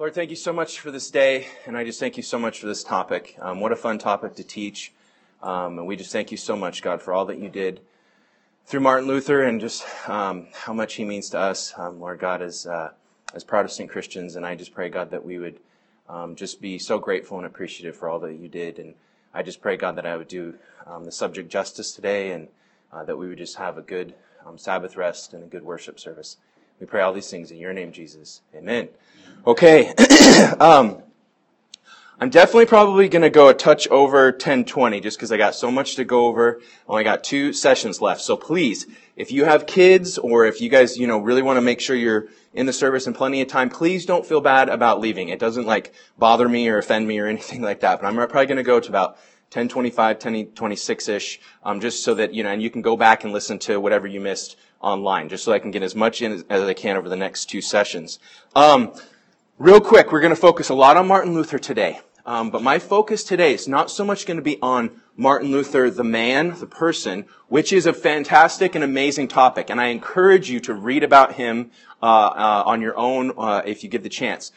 Lord, thank you so much for this day, and I just thank you so much for this topic. Um, what a fun topic to teach. Um, and we just thank you so much, God, for all that you did through Martin Luther and just um, how much he means to us, um, Lord God, as, uh, as Protestant Christians. And I just pray, God, that we would um, just be so grateful and appreciative for all that you did. And I just pray, God, that I would do um, the subject justice today and uh, that we would just have a good Sabbath rest and a good worship service. We pray all these things in your name, Jesus. Amen. Okay. um, I'm definitely probably going to go a touch over 1020 just because I got so much to go over. I Only got two sessions left. So please, if you have kids or if you guys, you know, really want to make sure you're in the service in plenty of time, please don't feel bad about leaving. It doesn't like bother me or offend me or anything like that. But I'm probably going to go to about 1025, 1026-ish, um, just so that, you know, and you can go back and listen to whatever you missed online, just so I can get as much in as, as I can over the next two sessions. Um, real quick, we're going to focus a lot on Martin Luther today. Um, but my focus today is not so much going to be on Martin Luther, the man, the person, which is a fantastic and amazing topic. And I encourage you to read about him uh, uh, on your own uh, if you get the chance.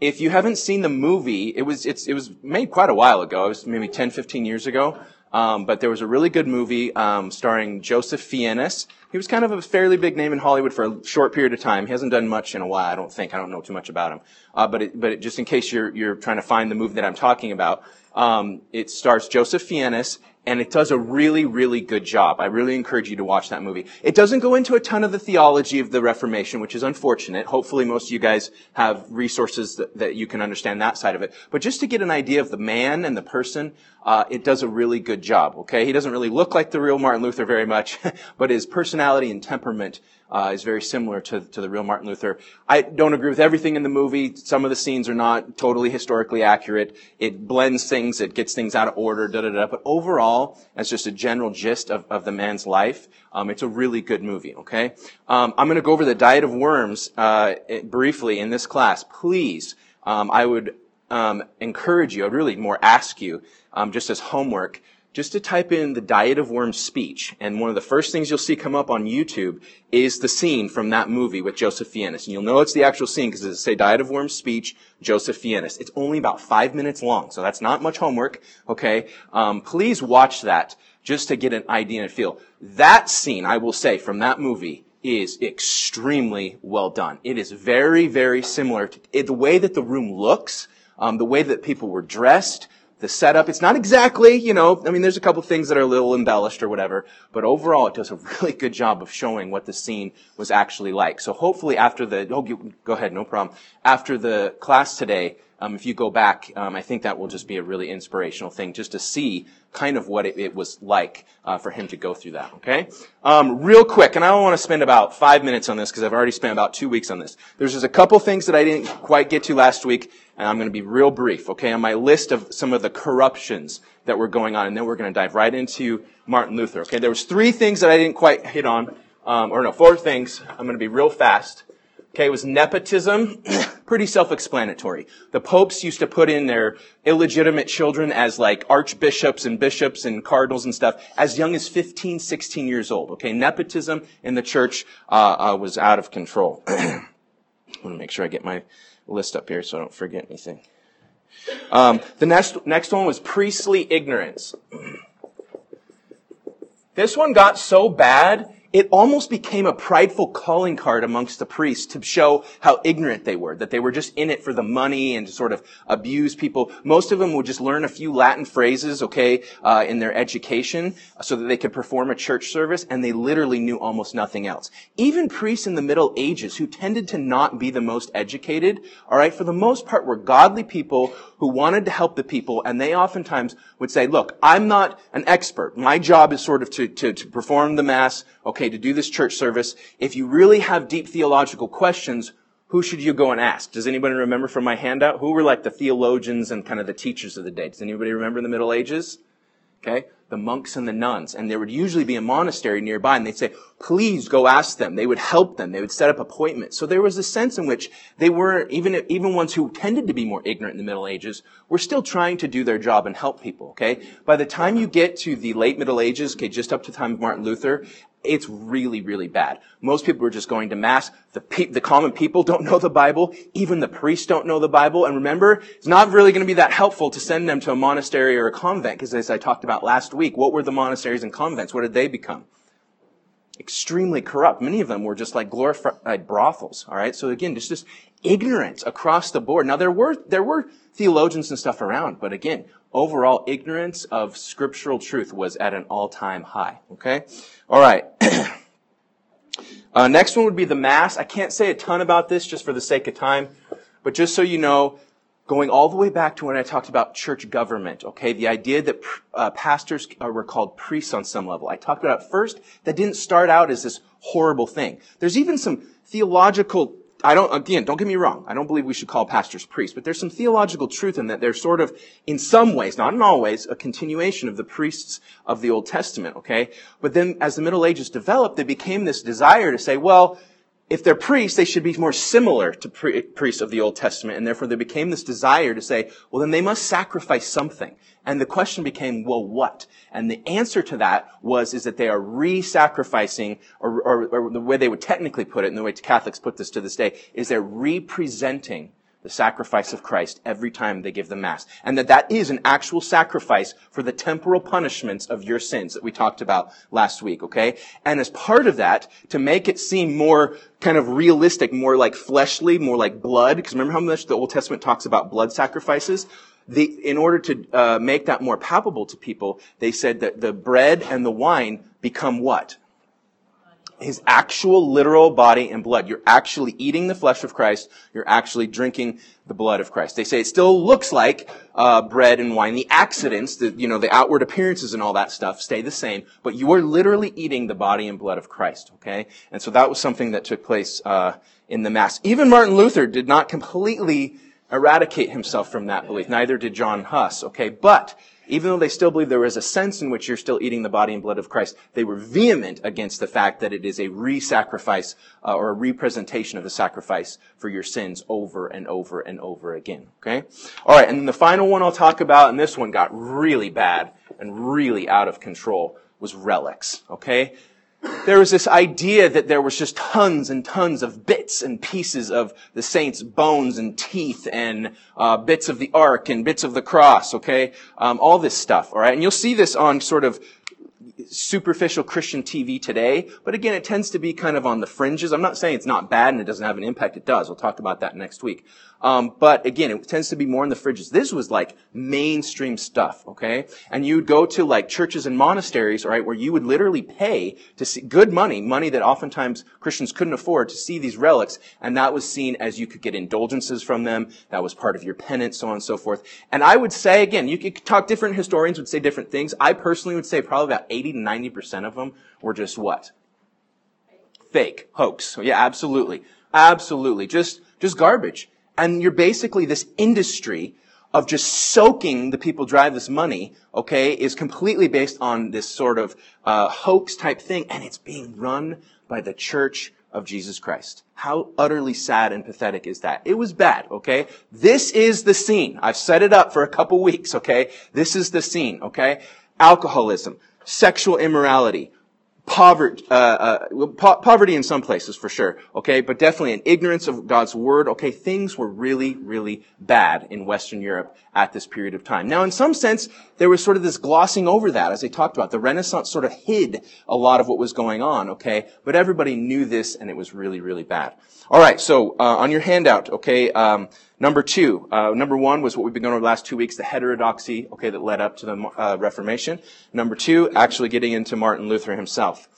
If you haven't seen the movie, it was it was made quite a while ago. It was maybe 10, 15 years ago. Um, but there was a really good movie um, starring Joseph Fiennes. He was kind of a fairly big name in Hollywood for a short period of time. He hasn't done much in a while, I don't think. I don't know too much about him. Uh, but it, but it, just in case you're you're trying to find the movie that I'm talking about, um, it stars Joseph Fiennes, and it does a really, really good job. I really encourage you to watch that movie. It doesn't go into a ton of the theology of the Reformation, which is unfortunate. Hopefully most of you guys have resources that, that you can understand that side of it. But just to get an idea of the man and the person, uh, it does a really good job, okay? He doesn't really look like the real Martin Luther very much, but his personality and temperament uh, is very similar to, to the real Martin Luther. I don't agree with everything in the movie. Some of the scenes are not totally historically accurate. It blends things, it gets things out of order, da da da. But overall, as just a general gist of, of the man's life, um, it's a really good movie. Okay, um, I'm going to go over the diet of worms uh, briefly in this class. Please, um, I would um, encourage you. I'd really more ask you, um, just as homework just to type in the Diet of Worms speech. And one of the first things you'll see come up on YouTube is the scene from that movie with Joseph Fiennes. And you'll know it's the actual scene because it say Diet of Worms speech, Joseph Fiennes. It's only about five minutes long, so that's not much homework, okay? Um, please watch that just to get an idea and feel. That scene, I will say, from that movie, is extremely well done. It is very, very similar to it, the way that the room looks, um, the way that people were dressed, the setup. It's not exactly, you know, I mean, there's a couple things that are a little embellished or whatever, but overall it does a really good job of showing what the scene was actually like. So hopefully after the, oh, go ahead, no problem. After the class today, um, if you go back, um, I think that will just be a really inspirational thing just to see kind of what it, it was like uh, for him to go through that. Okay, um, real quick, and I don't want to spend about five minutes on this because I've already spent about two weeks on this. There's just a couple things that I didn't quite get to last week, and I'm going to be real brief. Okay, on my list of some of the corruptions that were going on, and then we're going to dive right into Martin Luther. Okay, there was three things that I didn't quite hit on, um, or no, four things. I'm going to be real fast. Okay, it was nepotism. Pretty self-explanatory. The popes used to put in their illegitimate children as like archbishops and bishops and cardinals and stuff as young as 15, 16 years old. Okay, nepotism in the church uh, uh, was out of control. I want to make sure I get my list up here so I don't forget anything. Um, the next next one was priestly ignorance. This one got so bad it almost became a prideful calling card amongst the priests to show how ignorant they were, that they were just in it for the money and to sort of abuse people. Most of them would just learn a few Latin phrases, okay, uh, in their education so that they could perform a church service, and they literally knew almost nothing else. Even priests in the Middle Ages, who tended to not be the most educated, all right, for the most part were godly people who wanted to help the people, and they oftentimes would say, look, I'm not an expert. My job is sort of to, to, to perform the mass, okay, to do this church service. If you really have deep theological questions, who should you go and ask? Does anybody remember from my handout? Who were like the theologians and kind of the teachers of the day? Does anybody remember in the Middle Ages? Okay the monks and the nuns. And there would usually be a monastery nearby and they'd say, please go ask them. They would help them. They would set up appointments. So there was a sense in which they were, even, even ones who tended to be more ignorant in the Middle Ages, were still trying to do their job and help people, okay? By the time you get to the late Middle Ages, okay, just up to the time of Martin Luther, it's really, really bad. Most people are just going to mass. The, pe- the common people don't know the Bible. Even the priests don't know the Bible. And remember, it's not really going to be that helpful to send them to a monastery or a convent, because as I talked about last week, what were the monasteries and convents? What did they become? Extremely corrupt. Many of them were just like glorified brothels. All right. So again, just this ignorance across the board. Now there were there were theologians and stuff around, but again, overall ignorance of scriptural truth was at an all-time high. Okay? All right. uh, next one would be the Mass. I can't say a ton about this just for the sake of time, but just so you know, going all the way back to when I talked about church government, okay? The idea that uh, pastors were called priests on some level. I talked about it first. That didn't start out as this horrible thing. There's even some theological I don't, again, don't get me wrong. I don't believe we should call pastors priests, but there's some theological truth in that they're sort of, in some ways, not in all ways, a continuation of the priests of the Old Testament, okay? But then as the Middle Ages developed, there became this desire to say, well, if they're priests, they should be more similar to priests of the Old Testament, and therefore there became this desire to say, well, then they must sacrifice something. And the question became, well, what? And the answer to that was, is that they are re-sacrificing, or, or, or the way they would technically put it, and the way Catholics put this to this day, is they're representing the sacrifice of Christ every time they give the Mass. And that that is an actual sacrifice for the temporal punishments of your sins that we talked about last week, okay? And as part of that, to make it seem more kind of realistic, more like fleshly, more like blood, because remember how much the Old Testament talks about blood sacrifices? The, in order to uh, make that more palpable to people, they said that the bread and the wine become what? His actual literal body and blood. You're actually eating the flesh of Christ. You're actually drinking the blood of Christ. They say it still looks like uh, bread and wine. The accidents, the you know, the outward appearances and all that stuff stay the same, but you are literally eating the body and blood of Christ. Okay, and so that was something that took place uh, in the mass. Even Martin Luther did not completely eradicate himself from that belief. Neither did John Huss. Okay, but even though they still believe there is a sense in which you're still eating the body and blood of Christ, they were vehement against the fact that it is a re-sacrifice uh, or a representation of the sacrifice for your sins over and over and over again. Okay? Alright, and then the final one I'll talk about, and this one got really bad and really out of control, was relics. Okay? There was this idea that there was just tons and tons of bits and pieces of the saints' bones and teeth and uh, bits of the ark and bits of the cross. Okay, um, all this stuff. All right, and you'll see this on sort of superficial Christian TV today, but again, it tends to be kind of on the fringes. I'm not saying it's not bad and it doesn't have an impact. It does. We'll talk about that next week. Um, but again, it tends to be more in the fringes. This was like mainstream stuff, okay? And you'd go to like churches and monasteries, right, where you would literally pay to see good money, money that oftentimes Christians couldn't afford to see these relics, and that was seen as you could get indulgences from them. That was part of your penance, so on and so forth. And I would say, again, you could talk, different historians would say different things. I personally would say probably about 80 to 90% of them were just what? Fake. Hoax. Yeah, absolutely. Absolutely. Just, just garbage. And you're basically this industry of just soaking the people drive this money, okay, is completely based on this sort of uh, hoax type thing, and it's being run by the church of Jesus Christ. How utterly sad and pathetic is that? It was bad, okay? This is the scene. I've set it up for a couple weeks, okay? This is the scene, okay? Alcoholism, sexual immorality, poverty, uh, uh, po- poverty in some places for sure, okay, but definitely an ignorance of God's word, okay, things were really, really bad in Western Europe at this period of time. Now, in some sense, there was sort of this glossing over that, as I talked about. The Renaissance sort of hid a lot of what was going on, okay, but everybody knew this and it was really, really bad. All right, so uh, on your handout, okay, um, Number two, uh, number one was what we've been going over the last two weeks, the heterodoxy, okay, that led up to the uh, Reformation. Number two, actually getting into Martin Luther himself.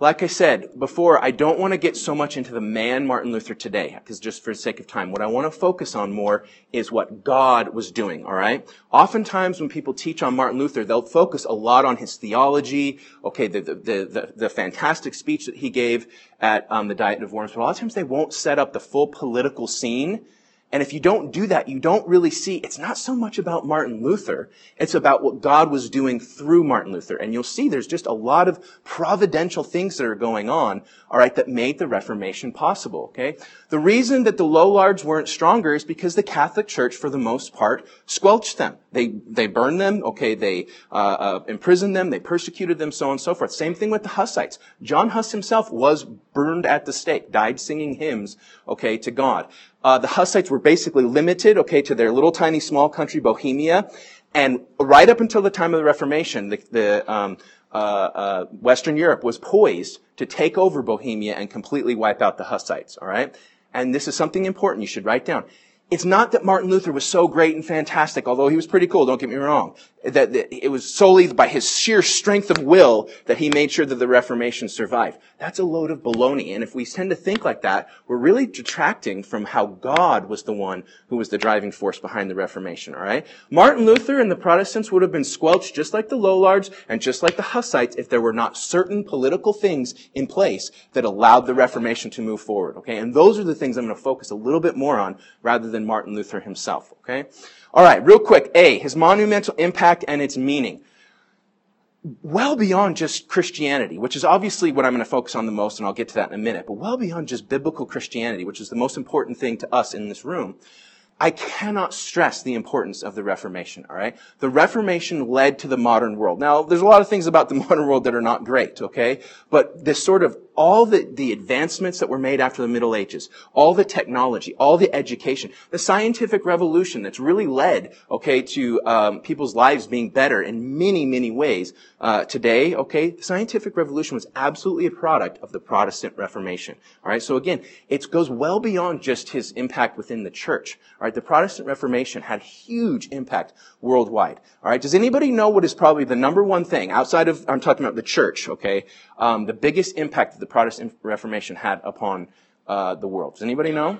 Like I said before, I don't want to get so much into the man Martin Luther today, because just for the sake of time, what I want to focus on more is what God was doing, alright? Oftentimes when people teach on Martin Luther, they'll focus a lot on his theology, okay, the, the, the, the fantastic speech that he gave at um, the Diet of Worms, but a lot of times they won't set up the full political scene And if you don't do that, you don't really see, it's not so much about Martin Luther, it's about what God was doing through Martin Luther. And you'll see there's just a lot of providential things that are going on, alright, that made the Reformation possible, okay? The reason that the Lollards weren't stronger is because the Catholic Church, for the most part, squelched them. They, they burned them, okay, they uh, uh, imprisoned them, they persecuted them, so on and so forth. Same thing with the Hussites. John Huss himself was burned at the stake, died singing hymns, okay, to God. Uh, the Hussites were basically limited, okay, to their little tiny small country, Bohemia. And right up until the time of the Reformation, the, the um, uh, uh, Western Europe was poised to take over Bohemia and completely wipe out the Hussites, all right? And this is something important you should write down. It's not that Martin Luther was so great and fantastic, although he was pretty cool, don't get me wrong. That, it was solely by his sheer strength of will that he made sure that the Reformation survived. That's a load of baloney. And if we tend to think like that, we're really detracting from how God was the one who was the driving force behind the Reformation, alright? Martin Luther and the Protestants would have been squelched just like the Lollards and just like the Hussites if there were not certain political things in place that allowed the Reformation to move forward, okay? And those are the things I'm going to focus a little bit more on rather than Martin Luther himself, okay? All right, real quick. A, his monumental impact and its meaning. Well beyond just Christianity, which is obviously what I'm going to focus on the most, and I'll get to that in a minute, but well beyond just biblical Christianity, which is the most important thing to us in this room. I cannot stress the importance of the Reformation, alright? The Reformation led to the modern world. Now, there's a lot of things about the modern world that are not great, okay? But this sort of all the, the advancements that were made after the Middle Ages, all the technology, all the education, the scientific revolution that's really led, okay, to um, people's lives being better in many, many ways uh, today, okay, the scientific revolution was absolutely a product of the Protestant Reformation. All right, so again, it goes well beyond just his impact within the church. All right, the Protestant Reformation had huge impact worldwide. All right, does anybody know what is probably the number one thing outside of I'm talking about the church? Okay, um, the biggest impact the Protestant Reformation had upon uh, the world. Does anybody know?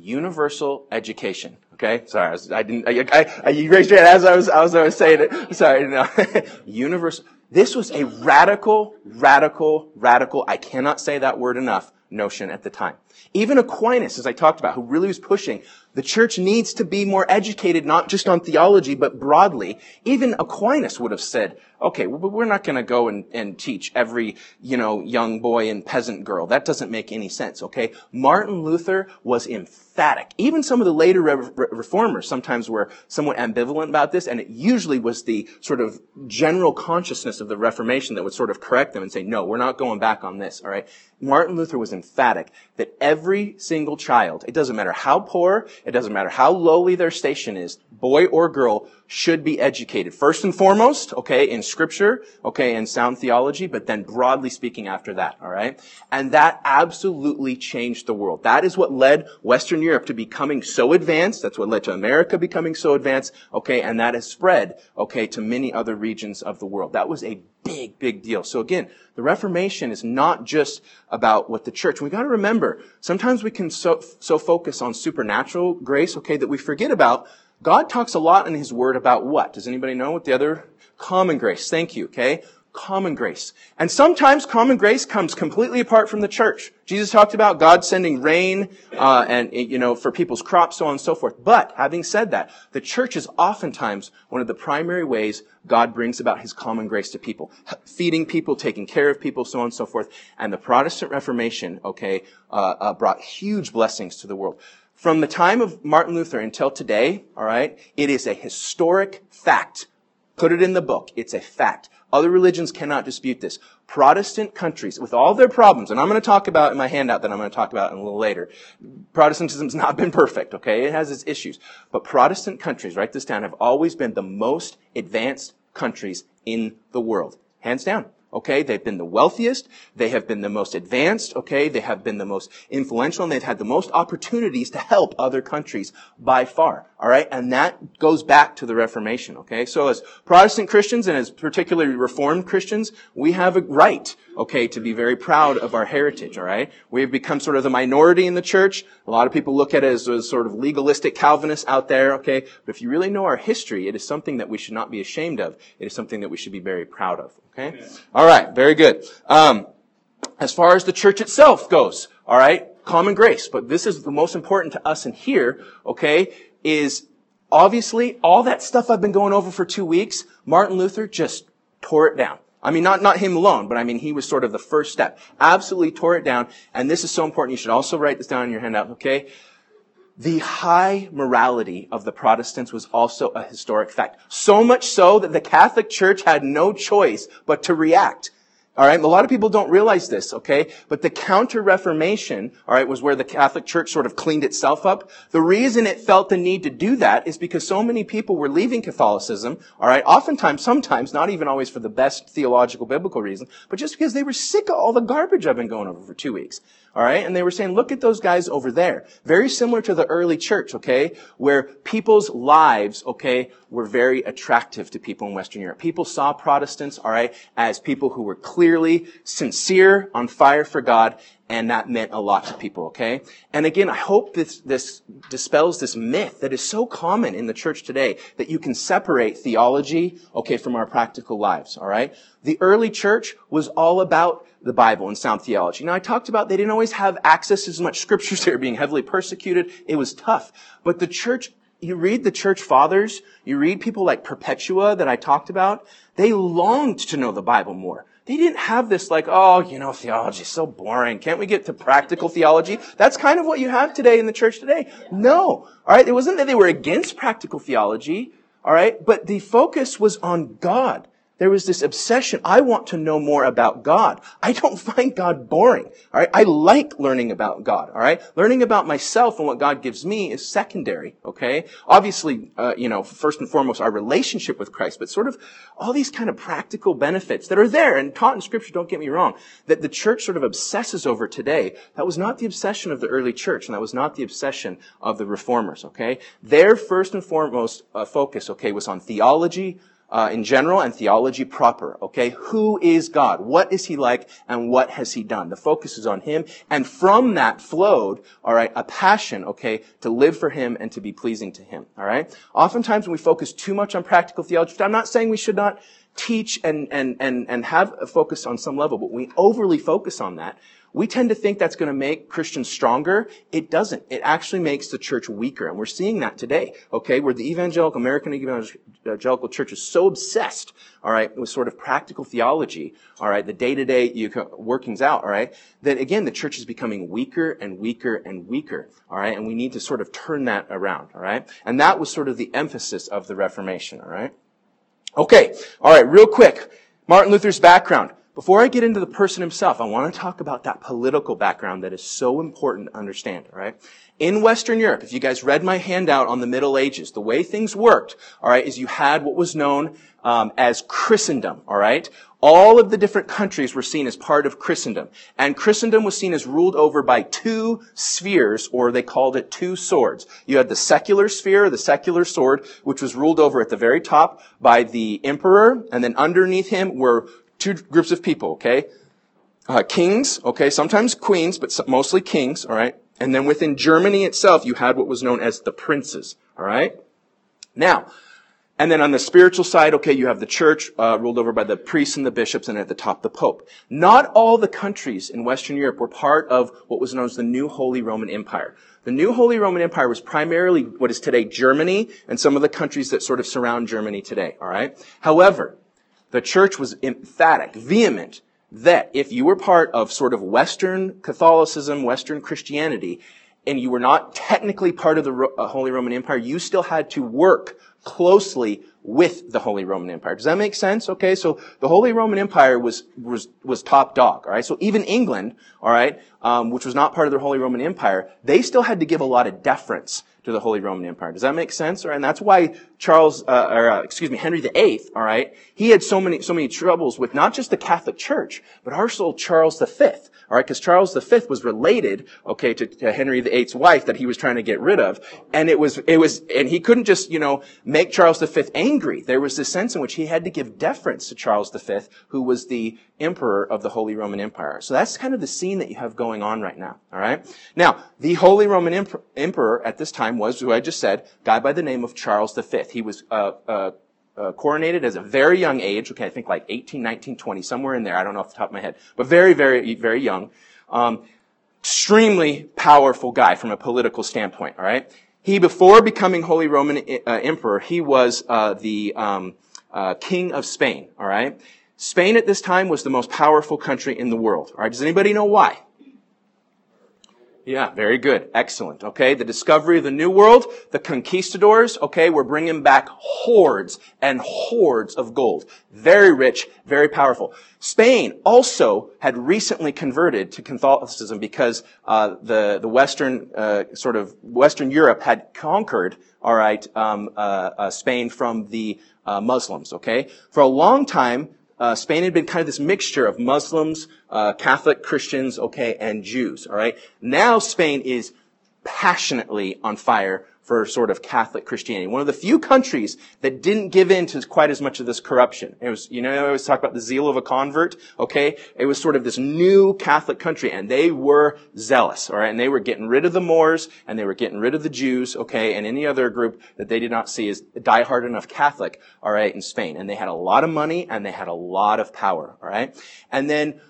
Universal education. Okay, sorry, I, was, I didn't. I, I, you raised your hand as I was as I was saying it. Sorry, no. Universal. This was a radical, radical, radical. I cannot say that word enough. Notion at the time. Even Aquinas, as I talked about, who really was pushing the church needs to be more educated, not just on theology, but broadly. Even Aquinas would have said, okay, well, we're not going to go and, and teach every, you know, young boy and peasant girl. That doesn't make any sense, okay? Martin Luther was emphatic. Even some of the later re- reformers sometimes were somewhat ambivalent about this, and it usually was the sort of general consciousness of the Reformation that would sort of correct them and say, no, we're not going back on this, alright? Martin Luther was emphatic that every single child, it doesn't matter how poor, it doesn't matter how lowly their station is, boy or girl, should be educated. First and foremost, okay, in scripture, okay, in sound theology, but then broadly speaking after that, alright? And that absolutely changed the world. That is what led Western Europe to becoming so advanced. That's what led to America becoming so advanced, okay, and that has spread, okay, to many other regions of the world. That was a big, big deal. So again, the Reformation is not just about what the church. We got to remember, sometimes we can so, so focus on supernatural grace, okay, that we forget about God talks a lot in His Word about what? Does anybody know what the other common grace? Thank you, okay? Common grace. And sometimes common grace comes completely apart from the church. Jesus talked about God sending rain, uh, and, you know, for people's crops, so on and so forth. But, having said that, the church is oftentimes one of the primary ways God brings about His common grace to people. Feeding people, taking care of people, so on and so forth. And the Protestant Reformation, okay, uh, uh, brought huge blessings to the world. From the time of Martin Luther until today, all right, it is a historic fact. Put it in the book. It's a fact. Other religions cannot dispute this. Protestant countries, with all their problems, and I'm going to talk about in my handout that I'm going to talk about in a little later, Protestantism's not been perfect, okay? It has its issues. But Protestant countries, write this down, have always been the most advanced countries in the world. Hands down. Okay, they've been the wealthiest, they have been the most advanced, okay, they have been the most influential, and they've had the most opportunities to help other countries by far. Alright, and that goes back to the Reformation, okay? So as Protestant Christians and as particularly Reformed Christians, we have a right, okay, to be very proud of our heritage, alright? We have become sort of the minority in the church. A lot of people look at it as, sort of legalistic Calvinists out there, okay? But if you really know our history, it is something that we should not be ashamed of. It is something that we should be very proud of, okay? Alright, very good. Um, as far as the church itself goes, alright, common grace. But this is the most important to us in here, okay, is obviously all that stuff I've been going over for two weeks, Martin Luther just tore it down. I mean, not, not him alone, but I mean, he was sort of the first step. Absolutely tore it down. And this is so important. You should also write this down in your handout, okay? The high morality of the Protestants was also a historic fact. So much so that the Catholic Church had no choice but to react. All right, a lot of people don't realize this, okay? But the Counter-Reformation, all right, was where the Catholic Church sort of cleaned itself up. The reason it felt the need to do that is because so many people were leaving Catholicism, all right, oftentimes, sometimes, not even always for the best theological, biblical reason, but just because they were sick of all the garbage I've been going over for two weeks. All right. And they were saying, look at those guys over there. Very similar to the early church, okay, where people's lives, okay, were very attractive to people in Western Europe. People saw Protestants, all right, as people who were clearly sincere, on fire for God, and that meant a lot to people, okay? And again, I hope this, this dispels this myth that is so common in the church today that you can separate theology, okay, from our practical lives, all right? The early church was all about the Bible and sound theology. Now, I talked about they didn't always have access to as much scriptures. They were being heavily persecuted. It was tough. But the church, you read the church fathers, you read people like Perpetua that I talked about, they longed to know the Bible more. They didn't have this like, oh, you know, theology is so boring. Can't we get to practical theology? That's kind of what you have today in the church today. No. Alright, it wasn't that they were against practical theology, alright, but the focus was on God. There was this obsession. I want to know more about God. I don't find God boring. All right. I like learning about God. All right. Learning about myself and what God gives me is secondary. Okay. Obviously, uh, you know, first and foremost, our relationship with Christ, but sort of all these kind of practical benefits that are there and taught in scripture. Don't get me wrong. That the church sort of obsesses over today. That was not the obsession of the early church and that was not the obsession of the reformers. Okay. Their first and foremost uh, focus, okay, was on theology, uh, in general and theology proper. Okay, who is God? What is He like, and what has He done? The focus is on Him, and from that flowed, all right, a passion. Okay, to live for Him and to be pleasing to Him. All right. Oftentimes, when we focus too much on practical theology, I'm not saying we should not teach and and and and have a focus on some level, but we overly focus on that, we tend to think that's going to make Christians stronger. It doesn't. It actually makes the church weaker. And we're seeing that today, okay, where the evangelical, American evangelical church is so obsessed, all right, with sort of practical theology, all right, the day-to-day workings out, all right, that again, the church is becoming weaker and weaker and weaker, all right, and we need to sort of turn that around, all right? And that was sort of the emphasis of the Reformation, all right? Okay, all right, real quick. Martin Luther's background. Before I get into the person himself, I want to talk about that political background that is so important to understand, all right? In Western Europe, if you guys read my handout on the Middle Ages, the way things worked, all right, is you had what was known um, as Christendom, all right? All of the different countries were seen as part of Christendom. And Christendom was seen as ruled over by two spheres, or they called it two swords. You had the secular sphere, the secular sword, which was ruled over at the very top by the emperor, and then underneath him were two groups of people, okay? Uh, kings, okay, sometimes queens, but mostly kings, all right? And then within Germany itself, you had what was known as the princes, all right? Now, and then on the spiritual side, okay, you have the church uh, ruled over by the priests and the bishops, and at the top the pope. Not all the countries in Western Europe were part of what was known as the New Holy Roman Empire. The New Holy Roman Empire was primarily what is today Germany and some of the countries that sort of surround Germany today. All right. However, the church was emphatic, vehement, that if you were part of sort of Western Catholicism, Western Christianity, and you were not technically part of the uh, Holy Roman Empire, you still had to work closely with the Holy Roman Empire. Does that make sense? Okay, so the Holy Roman Empire was was was top dog. All right, so even England, all right, um, which was not part of the Holy Roman Empire, they still had to give a lot of deference to the Holy Roman Empire. Does that make sense? And that's why Charles, uh, or uh, excuse me, Henry VIII. All right, he had so many so many troubles with not just the Catholic Church, but also Charles V. All right, because Charles V was related, okay, to, to, Henry VIII's wife that he was trying to get rid of, and it was it was, and he couldn't just you know make Charles V angry. There was this sense in which he had to give deference to Charles V, who was the emperor of the Holy Roman Empire. So that's kind of the scene that you have going on right now. All right. Now, the Holy Roman Emperor at this time was, who I just said, guy by the name of Charles V. He was uh, uh, uh, coronated as a very young age. Okay, I think like 18, 19, 20, somewhere in there. I don't know off the top of my head, but very, very, very young. Um, extremely powerful guy from a political standpoint, all right? He, before becoming Holy Roman uh, Emperor, he was uh, the um, uh, King of Spain, all right? Spain at this time was the most powerful country in the world, all right? Does anybody know why? Yeah, very good. Excellent. Okay. The discovery of the New World, the conquistadors, okay, we're bringing back hordes and hordes of gold. Very rich, very powerful. Spain also had recently converted to Catholicism because uh, the the Western uh, sort of Western Europe had conquered, all right, um, uh, uh Spain from the uh, Muslims. Okay, for a long time, uh, Spain had been kind of this mixture of Muslims, uh, Catholic Christians, okay, and Jews, all right? Now Spain is passionately on fire for sort of Catholic Christianity. One of the few countries that didn't give in to quite as much of this corruption. It was, you know, I always talk about the zeal of a convert, okay? It was sort of this new Catholic country and they were zealous, alright? And they were getting rid of the Moors and they were getting rid of the Jews, okay? And any other group that they did not see as diehard enough Catholic, alright, in Spain. And they had a lot of money and they had a lot of power, alright? And then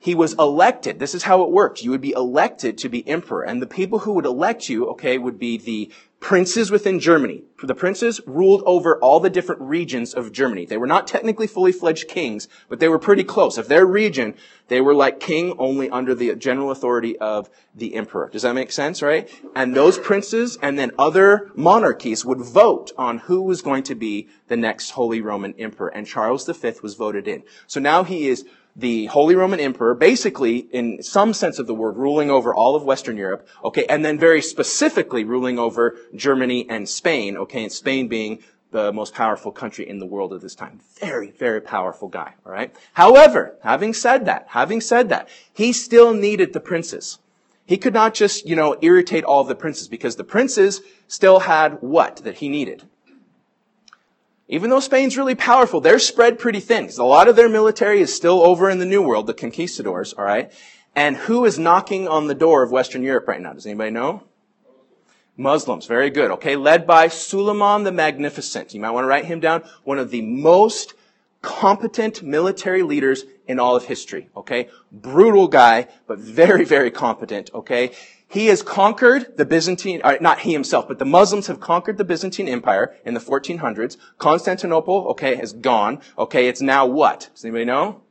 he was elected. This is how it worked. You would be elected to be emperor. And the people who would elect you, okay, would be the princes within Germany. The princes ruled over all the different regions of Germany. They were not technically fully fledged kings, but they were pretty close. Of their region, they were like king only under the general authority of the emperor. Does that make sense, right? And those princes and then other monarchies would vote on who was going to be the next Holy Roman Emperor. And Charles V was voted in. So now he is the Holy Roman Emperor, basically, in some sense of the word, ruling over all of Western Europe, okay, and then very specifically ruling over Germany and Spain, okay, and Spain being the most powerful country in the world at this time. Very, very powerful guy, alright? However, having said that, having said that, he still needed the princes. He could not just, you know, irritate all the princes because the princes still had what that he needed? Even though Spain's really powerful, they're spread pretty thin a lot of their military is still over in the New World, the conquistadors, all right? And who is knocking on the door of Western Europe right now? Does anybody know? Muslims, very good. Okay, led by Suleiman the Magnificent. You might want to write him down. One of the most competent military leaders in all of history. Okay, brutal guy, but very, very competent. Okay, he has conquered the Byzantine, uh, not he himself, but the Muslims have conquered the Byzantine Empire in the 1400s. Constantinople, okay, has gone. Okay, it's now what? Does anybody know?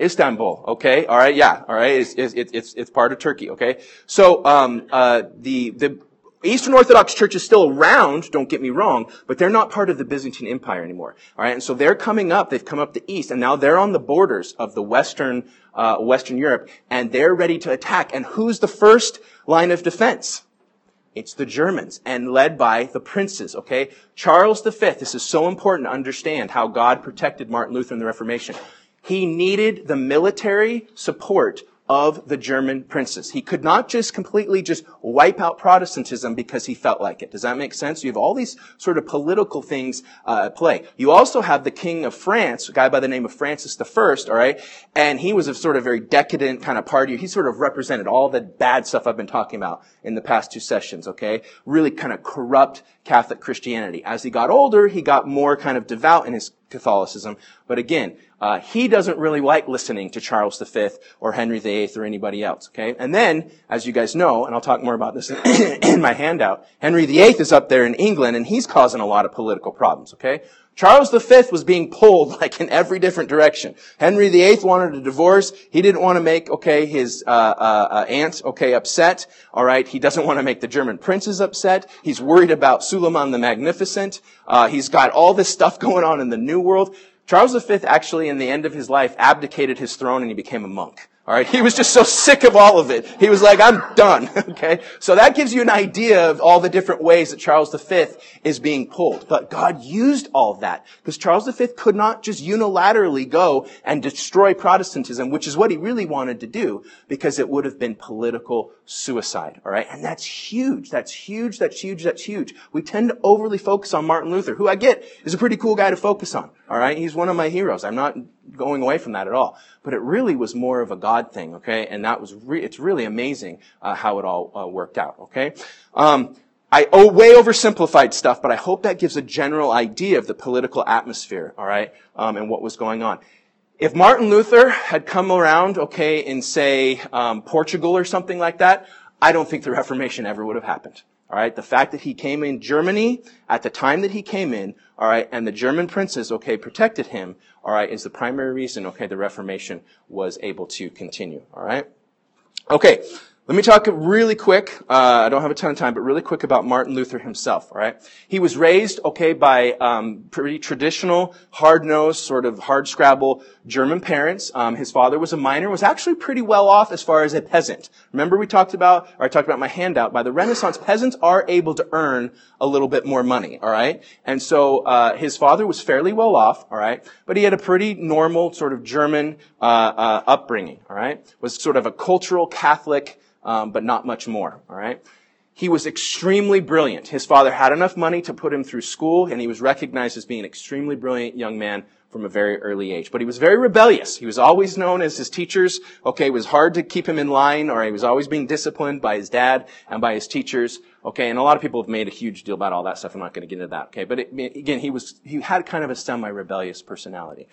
Istanbul, okay, all right, yeah, all right, it's, it's, it's, it's part of Turkey, okay. So, um, uh, the, the Eastern Orthodox Church is still around, don't get me wrong, but they're not part of the Byzantine Empire anymore. All right, and so they're coming up. They've come up the east, and now they're on the borders of the Western uh, Western Europe, and they're ready to attack. And who's the first line of defense? It's the Germans, and led by the princes. Okay, Charles V. This is so important to understand how God protected Martin Luther in the Reformation. He needed the military support of the German princes. He could not just completely just wipe out Protestantism because he felt like it. Does that make sense? You have all these sort of political things uh, at play. You also have the king of France, a guy by the name of Francis I, all right? And he was a sort of very decadent kind of party. He sort of represented all the bad stuff I've been talking about in the past two sessions, okay? Really kind of corrupt Catholic Christianity. As he got older, he got more kind of devout in his Catholicism. But again, uh, he doesn't really like listening to Charles V or Henry VIII or anybody else. Okay, and then, as you guys know, and I'll talk more about this in, my handout, Henry VIII is up there in England, and he's causing a lot of political problems. Okay, Charles V was being pulled like in every different direction. Henry VIII wanted a divorce. He didn't want to make, okay, his uh, uh, uh, aunt, okay, upset. All right, he doesn't want to make the German princes upset. He's worried about Suleiman the Magnificent. Uh, he's got all this stuff going on in the New World. Charles V actually, in the end of his life, abdicated his throne and he became a monk. All right. He was just so sick of all of it. He was like, I'm done. okay. So that gives you an idea of all the different ways that Charles V is being pulled. But God used all that because Charles V could not just unilaterally go and destroy Protestantism, which is what he really wanted to do because it would have been political suicide. All right. And that's huge. That's huge. That's huge. That's huge. We tend to overly focus on Martin Luther, who I get is a pretty cool guy to focus on. All right. He's one of my heroes. I'm not going away from that at all. But it really was more of a God thing, okay? And that was, re- it's really amazing uh, how it all uh, worked out, okay? Um, I oh, way oversimplified stuff, but I hope that gives a general idea of the political atmosphere, all right, um, and what was going on. If Martin Luther had come around, okay, in say, um, Portugal or something like that, I don't think the Reformation ever would have happened. All right. The fact that he came in Germany at the time that he came in, all right, and the German princes, okay, protected him, all right, is the primary reason, okay, the Reformation was able to continue. All right. Okay. Let me talk really quick. Uh, I don't have a ton of time, but really quick about Martin Luther himself. All right, he was raised okay by um, pretty traditional, hard-nosed, sort of hard-scrabble German parents. Um, his father was a miner, was actually pretty well off as far as a peasant. Remember we talked about, or I talked about my handout. By the Renaissance, peasants are able to earn a little bit more money. All right, and so uh, his father was fairly well off. All right, but he had a pretty normal sort of German uh, uh upbringing. All right, was sort of a cultural Catholic um, but not much more. All right. He was extremely brilliant. His father had enough money to put him through school, and he was recognized as being an extremely brilliant young man from a very early age. But he was very rebellious. He was always known as his teachers. Okay, it was hard to keep him in line, or he was always being disciplined by his dad and by his teachers. Okay, and a lot of people have made a huge deal about all that stuff. I'm not going to get into that. Okay, but it, again, he was he had kind of a semi-rebellious personality.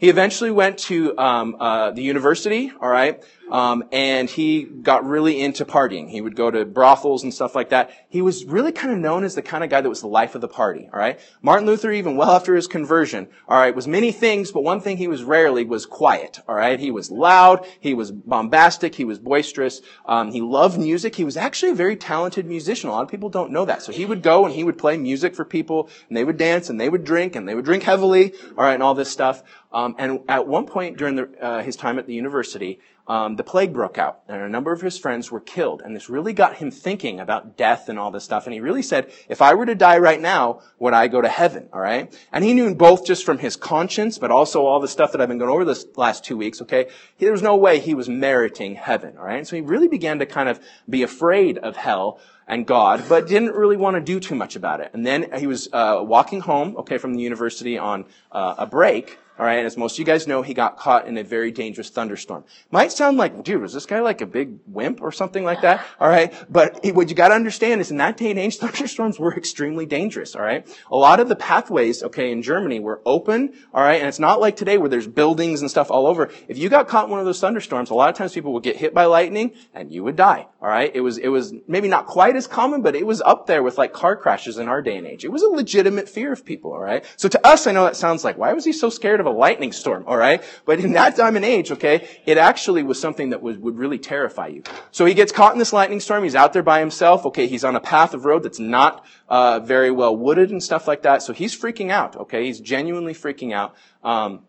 He eventually went to um, uh, the university, all right, um, and he got really into partying. He would go to brothels and stuff like that. He was really kind of known as the kind of guy that was the life of the party, all right. Martin Luther, even well after his conversion, all right, was many things, but one thing he was rarely was quiet, all right. He was loud, he was bombastic, he was boisterous. Um, he loved music. He was actually a very talented musician. A lot of people don't know that. So he would go and he would play music for people, and they would dance and they would drink and they would drink heavily, all right, and all this stuff. Um, and at one point during the, uh, his time at the university, um, the plague broke out, and a number of his friends were killed. And this really got him thinking about death and all this stuff. And he really said, if I were to die right now, would I go to heaven? All right. And he knew both just from his conscience, but also all the stuff that I've been going over this last two weeks. Okay. There was no way he was meriting heaven. All right. And so he really began to kind of be afraid of hell and God, but didn't really want to do too much about it. And then he was uh, walking home, okay, from the university on uh, a break, all right, and as most of you guys know, he got caught in a very dangerous thunderstorm. Might sound like, dude, was this guy like a big wimp or something like that? All right, but what you got to understand is in that day and age, thunderstorms were extremely dangerous. All right, a lot of the pathways, okay, in Germany were open. All right, and it's not like today where there's buildings and stuff all over. If you got caught in one of those thunderstorms, a lot of times people would get hit by lightning and you would die. All right, it was it was maybe not quite as common, but it was up there with like car crashes in our day and age. It was a legitimate fear of people. All right, so to us, I know that sounds like why was he so scared of a lightning storm, all right? But in that time and age, okay, it actually was something that would, would really terrify you. So he gets caught in this lightning storm. He's out there by himself. Okay, he's on a path of road that's not uh, very well wooded and stuff like that. So he's freaking out. Okay, he's genuinely freaking out. Um,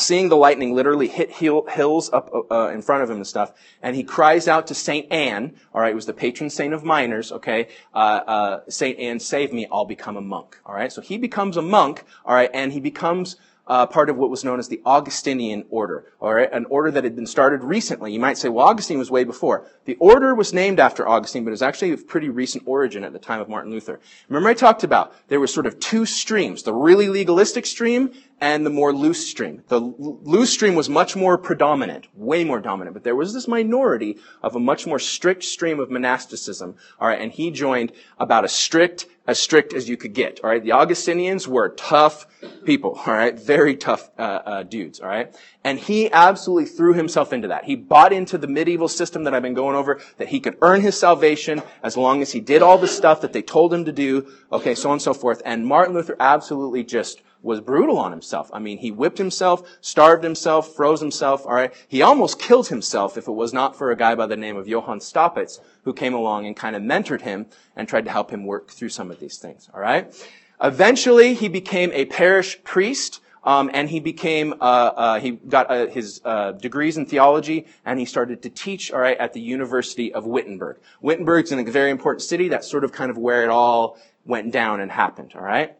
seeing the lightning literally hit hills up uh, in front of him and stuff, and he cries out to Saint Anne. All right, It was the patron saint of miners. Okay, uh, uh, Saint Anne, save me! I'll become a monk. All right, so he becomes a monk. All right, and he becomes uh, part of what was known as the Augustinian order, all right, an order that had been started recently. You might say, well, Augustine was way before. The order was named after Augustine, but it was actually of pretty recent origin at the time of Martin Luther. Remember I talked about there were sort of two streams, the really legalistic stream and the more loose stream. The loose stream was much more predominant, way more dominant, but there was this minority of a much more strict stream of monasticism, all right, and he joined about a strict as strict as you could get. All right, the Augustinians were tough people. All right, very tough uh, uh, dudes. All right, and he absolutely threw himself into that. He bought into the medieval system that I've been going over that he could earn his salvation as long as he did all the stuff that they told him to do. Okay, so on and so forth. And Martin Luther absolutely just was brutal on himself. I mean, he whipped himself, starved himself, froze himself, alright? He almost killed himself if it was not for a guy by the name of Johann Staupitz who came along and kind of mentored him and tried to help him work through some of these things, alright? Eventually, he became a parish priest, um, and he became, uh, uh, he got uh, his uh, degrees in theology, and he started to teach, all right, at the University of Wittenberg. Wittenberg's in a very important city. That's sort of kind of where it all went down and happened, all right?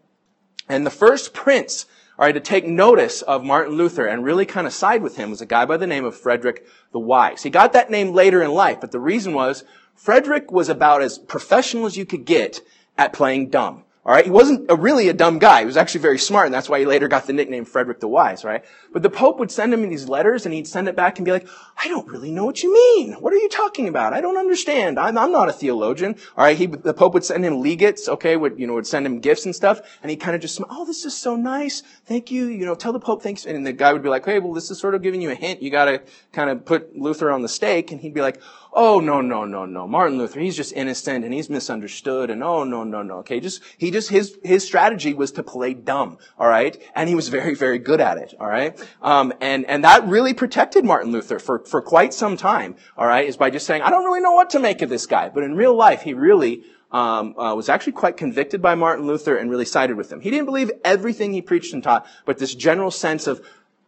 And the first prince, all right, to take notice of Martin Luther and really kind of side with him was a guy by the name of Frederick the Wise. He got that name later in life, but the reason was Frederick was about as professional as you could get at playing dumb. All right. He wasn't a really a dumb guy. He was actually very smart, and that's why he later got the nickname Frederick the Wise, right? But the Pope would send him these letters, and he'd send it back and be like, I don't really know what you mean. What are you talking about? I don't understand. I'm, I'm not a theologian. All right. He, the Pope would send him legates, okay, would, you know, would send him gifts and stuff, and he kind of just, oh, this is so nice. Thank you. You know, tell the Pope thanks. And the guy would be like, hey, well, this is sort of giving you a hint. You gotta kind of put Luther on the stake. And he'd be like, oh, no, no, no, no. Martin Luther, he's just innocent and he's misunderstood. And oh, no, no, no. Okay. Just, he just, his, his strategy was to play dumb. All right. And he was very, very good at it. All right. Um, and, and that really protected Martin Luther for, for quite some time. All right. Is by just saying, I don't really know what to make of this guy. But in real life, he really, um, uh, was actually quite convicted by Martin Luther and really sided with him. He didn't believe everything he preached and taught, but this general sense of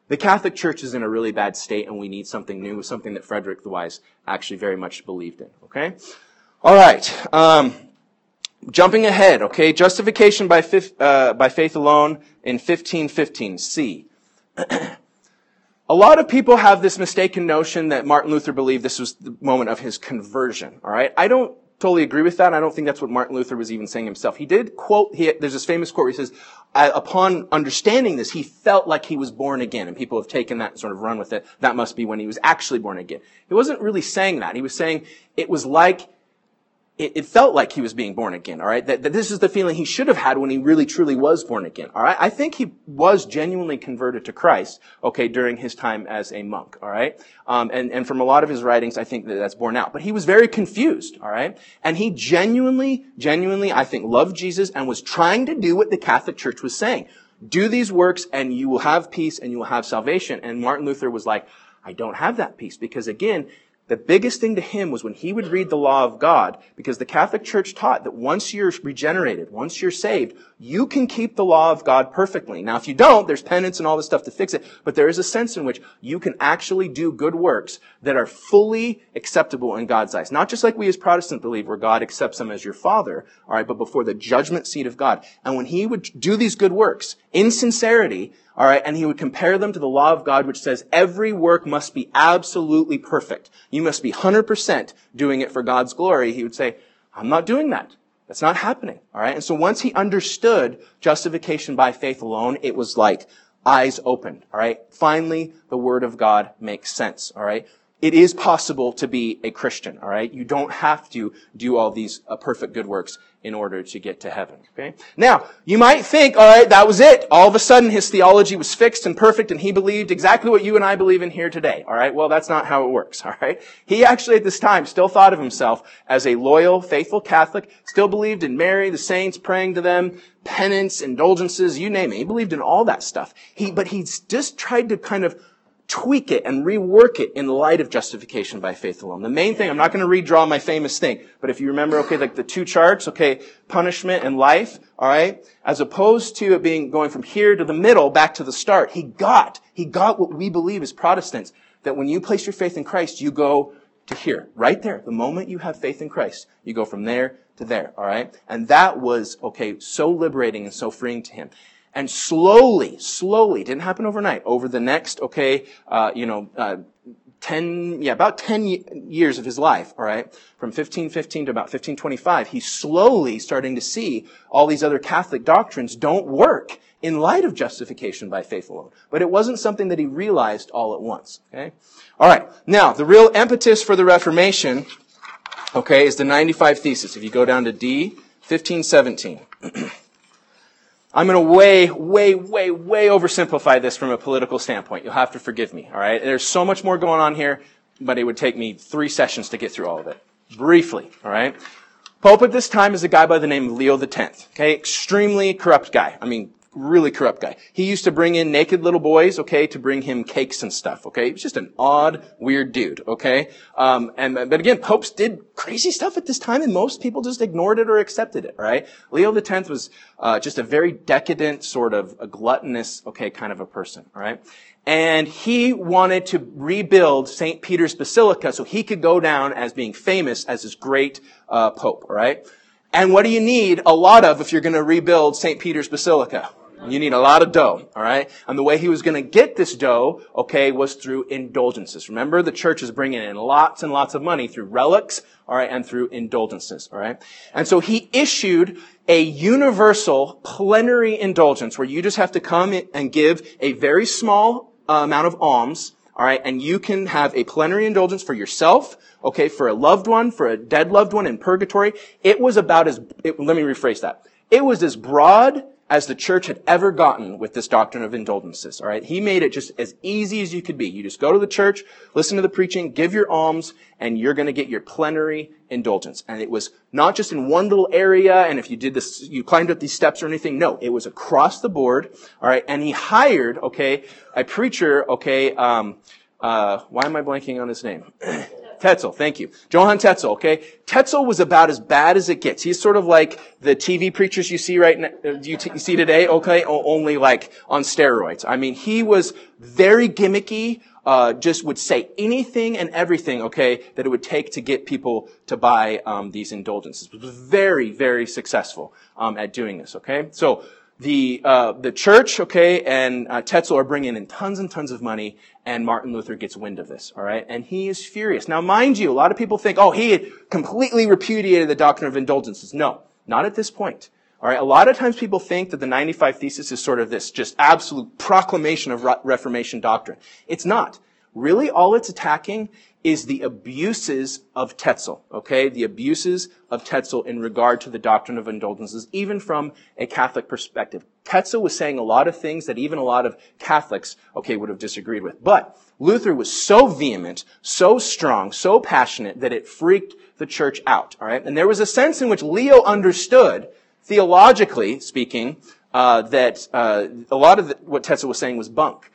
the Catholic Church is in a really bad state and we need something new, something that Frederick the Wise actually very much believed in. Okay? All right. Um, jumping ahead, okay? Justification by, fifth, uh, by faith alone in 1515, C. A lot of people have this mistaken notion that Martin Luther believed this was the moment of his conversion. All right, I don't totally agree with that. I don't think that's what Martin Luther was even saying himself. He did quote, he, there's this famous quote where he says, upon understanding this, he felt like he was born again. And people have taken that and sort of run with it. That must be when he was actually born again. He wasn't really saying that. He was saying it was like it, it, felt like he was being born again, all right? That, that, this is the feeling he should have had when he really truly was born again, all right? I think he was genuinely converted to Christ, okay, during his time as a monk, all right? Um, and, and from a lot of his writings, I think that that's borne out. But he was very confused, all right? And he genuinely, genuinely, I think, loved Jesus and was trying to do what the Catholic Church was saying. Do these works and you will have peace and you will have salvation. And Martin Luther was like, I don't have that peace because again, the biggest thing to him was when he would read the law of God, because the Catholic Church taught that once you're regenerated, once you're saved, you can keep the law of God perfectly. Now, if you don't, there's penance and all this stuff to fix it, but there is a sense in which you can actually do good works that are fully acceptable in God's eyes. Not just like we as Protestants believe, where God accepts them as your father, alright, but before the judgment seat of God. And when he would do these good works in sincerity, all right, and he would compare them to the law of God, which says every work must be absolutely perfect. You must be 100% doing it for God's glory. He would say, I'm not doing that. That's not happening. All right. And so once he understood justification by faith alone, it was like eyes opened. All right. Finally, the word of God makes sense. All right. It is possible to be a Christian. All right. You don't have to do all these uh, perfect good works in order to get to heaven. Okay? Now, you might think, alright, that was it. All of a sudden his theology was fixed and perfect and he believed exactly what you and I believe in here today. Alright? Well, that's not how it works. Alright? He actually at this time still thought of himself as a loyal, faithful Catholic, still believed in Mary, the saints, praying to them, penance, indulgences, you name it. He believed in all that stuff. He, but he just tried to kind of tweak it and rework it in light of justification by faith alone. The main thing, I'm not going to redraw my famous thing, but if you remember, okay, like the two charts, okay, punishment and life, alright, as opposed to it being going from here to the middle back to the start, he got, he got what we believe as Protestants, that when you place your faith in Christ, you go to here, right there. The moment you have faith in Christ, you go from there to there, alright? And that was, okay, so liberating and so freeing to him. And slowly, slowly, didn't happen overnight, over the next, okay, uh, you know, uh, 10, yeah, about 10 years of his life, all right, from 1515 to about 1525, he's slowly starting to see all these other Catholic doctrines don't work in light of justification by faith alone. But it wasn't something that he realized all at once, okay? All right. Now, the real impetus for the Reformation, okay, is the 95 Thesis. If you go down to D, 1517. I'm going to way, way, way, way oversimplify this from a political standpoint. You'll have to forgive me, all right? There's so much more going on here, but it would take me three sessions to get through all of it. Briefly, all right? Pope at this time is a guy by the name of Leo X, okay? Extremely corrupt guy. I mean, really corrupt guy. He used to bring in naked little boys, okay, to bring him cakes and stuff, okay? He was just an odd, weird dude, okay? Um, and, but again, popes did crazy stuff at this time and most people just ignored it or accepted it, right? Leo X was, uh, just a very decadent, sort of a gluttonous, okay, kind of a person, right? And he wanted to rebuild St. Peter's Basilica so he could go down as being famous as this great, uh, pope, right? And what do you need a lot of if you're going to rebuild St. Peter's Basilica? You need a lot of dough, all right? And the way he was going to get this dough, okay, was through indulgences. Remember, the church is bringing in lots and lots of money through relics, all right, and through indulgences, all right? And so he issued a universal plenary indulgence where you just have to come and give a very small amount of alms, all right, and you can have a plenary indulgence for yourself, okay, for a loved one, for a dead loved one in purgatory. It was about as, it, let me rephrase that. It was as broad as the church had ever gotten with this doctrine of indulgences. All right. He made it just as easy as you could be. You just go to the church, listen to the preaching, give your alms, and you're going to get your plenary indulgence. And it was not just in one little area, and if you did this, you climbed up these steps or anything. No, it was across the board. All right. And he hired, okay, a preacher, okay, um, uh, why am I blanking on his name? Tetzel, thank you. Johann Tetzel, okay? Tetzel was about as bad as it gets. He's sort of like the TV preachers you see right now, uh, you, t- you see today, okay? O- only like on steroids. I mean, he was very gimmicky, uh, just would say anything and everything, okay, that it would take to get people to buy um, these indulgences. Was very, very successful um, at doing this, okay? So, the uh, the church, okay, and uh, Tetzel are bringing in tons and tons of money, and Martin Luther gets wind of this, all right, and he is furious. Now, mind you, a lot of people think, oh, he had completely repudiated the doctrine of indulgences. No, not at this point. All right, a lot of times people think that the 95 Thesis is sort of this just absolute proclamation of Reformation doctrine. It's not. Really, all it's attacking is the abuses of Tetzel, okay? The abuses of Tetzel in regard to the doctrine of indulgences, even from a Catholic perspective. Tetzel was saying a lot of things that even a lot of Catholics, okay, would have disagreed with. But Luther was so vehement, so strong, so passionate that it freaked the church out, alright? And there was a sense in which Leo understood, theologically speaking, uh, that uh, a lot of the, what Tetzel was saying was bunk.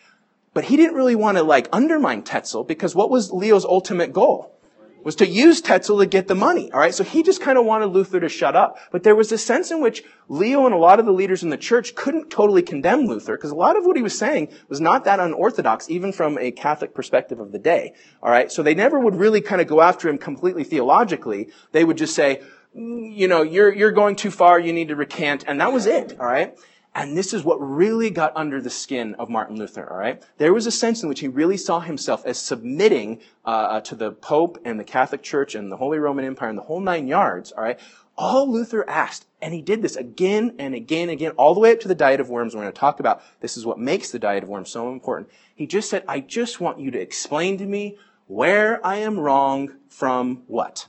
But he didn't really want to like undermine Tetzel because what was Leo's ultimate goal? Was to use Tetzel to get the money. All right. So he just kind of wanted Luther to shut up. But there was a sense in which Leo and a lot of the leaders in the church couldn't totally condemn Luther because a lot of what he was saying was not that unorthodox, even from a Catholic perspective of the day. All right. So they never would really kind of go after him completely theologically. They would just say, mm, you know, you're, you're going too far. You need to recant. And that was it. All right. And this is what really got under the skin of Martin Luther, all right? There was a sense in which he really saw himself as submitting uh, uh, to the Pope and the Catholic Church and the Holy Roman Empire and the whole nine yards, all right? All Luther asked, and he did this again and again and again, all the way up to the Diet of Worms. We're going to talk about this is what makes the Diet of Worms so important. He just said, I just want you to explain to me where I am wrong from what?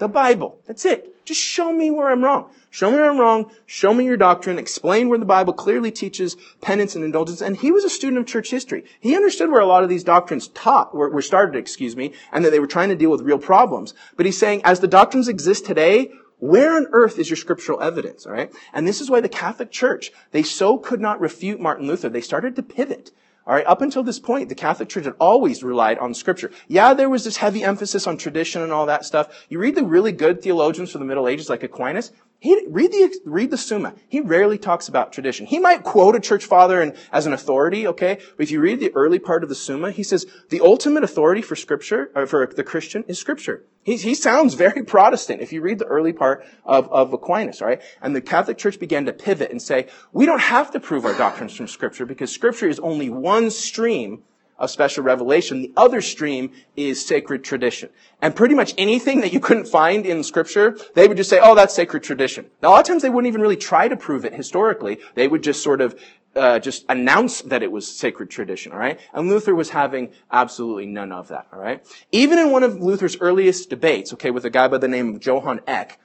The Bible. That's it. Just show me where I'm wrong. Show me where I'm wrong. Show me your doctrine. Explain where the Bible clearly teaches penance and indulgence. And he was a student of church history. He understood where a lot of these doctrines taught, were, were started, excuse me, and that they were trying to deal with real problems. But he's saying, as the doctrines exist today, where on earth is your scriptural evidence? All right. And this is why the Catholic Church, they so could not refute Martin Luther. They started to pivot. All right, up until this point, the Catholic Church had always relied on Scripture. Yeah, there was this heavy emphasis on tradition and all that stuff. You read the really good theologians from the Middle Ages, like Aquinas, he, read the, read the Summa. He rarely talks about tradition. He might quote a church father and, as an authority, okay? But if you read the early part of the Summa, he says the ultimate authority for scripture, or for the Christian is scripture. He, he sounds very Protestant if you read the early part of, of Aquinas, right? And the Catholic Church began to pivot and say, we don't have to prove our doctrines from scripture because scripture is only one stream of special revelation. The other stream is sacred tradition. And pretty much anything that you couldn't find in scripture, they would just say, oh, that's sacred tradition. Now, a lot of times they wouldn't even really try to prove it historically. They would just sort of uh, just announce that it was sacred tradition, all right? And Luther was having absolutely none of that, all right? Even in one of Luther's earliest debates, okay, with a guy by the name of Johann Eck,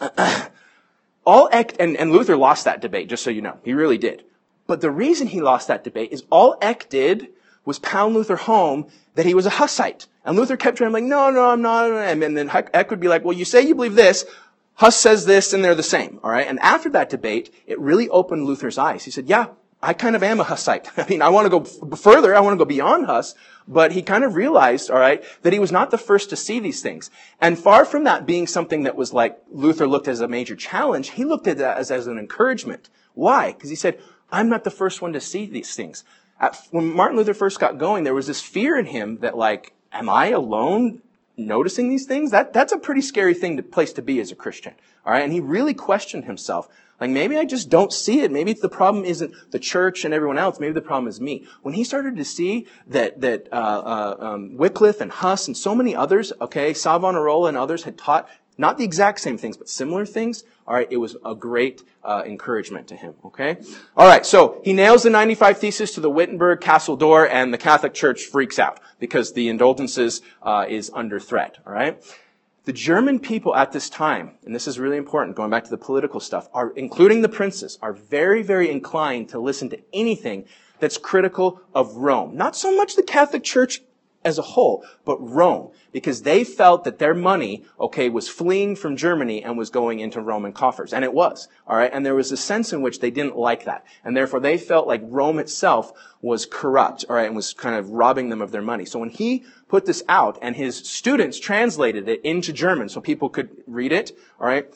all Eck, and, and Luther lost that debate, just so you know. He really did. But the reason he lost that debate is all Eck did was pound Luther home that he was a Hussite. And Luther kept trying, like, no, no, I'm not. And then Eck would be like, well, you say you believe this. Huss says this and they're the same. All right. And after that debate, it really opened Luther's eyes. He said, yeah, I kind of am a Hussite. I mean, I want to go f- further. I want to go beyond Huss. But he kind of realized, all right, that he was not the first to see these things. And far from that being something that was like Luther looked as a major challenge, he looked at that as, as an encouragement. Why? Because he said, I'm not the first one to see these things when Martin Luther first got going, there was this fear in him that like, am I alone noticing these things? That, that's a pretty scary thing to place to be as a Christian. All right. And he really questioned himself. Like maybe I just don't see it. Maybe the problem isn't the church and everyone else. Maybe the problem is me. When he started to see that that uh, uh, um, Wycliffe and Huss and so many others, okay, Savonarola and others had taught not the exact same things, but similar things, all right, it was a great uh, encouragement to him, okay? All right, so he nails the 95 Thesis to the Wittenberg castle door, and the Catholic Church freaks out because the indulgences uh, is under threat, all right? The German people at this time, and this is really important, going back to the political stuff, are, including the princes, are very, very inclined to listen to anything that's critical of Rome. Not so much the Catholic Church as a whole, but Rome, because they felt that their money, okay, was fleeing from Germany and was going into Roman coffers. And it was, alright? And there was a sense in which they didn't like that. And therefore they felt like Rome itself was corrupt, alright, and was kind of robbing them of their money. So when he put this out and his students translated it into German so people could read it, alright,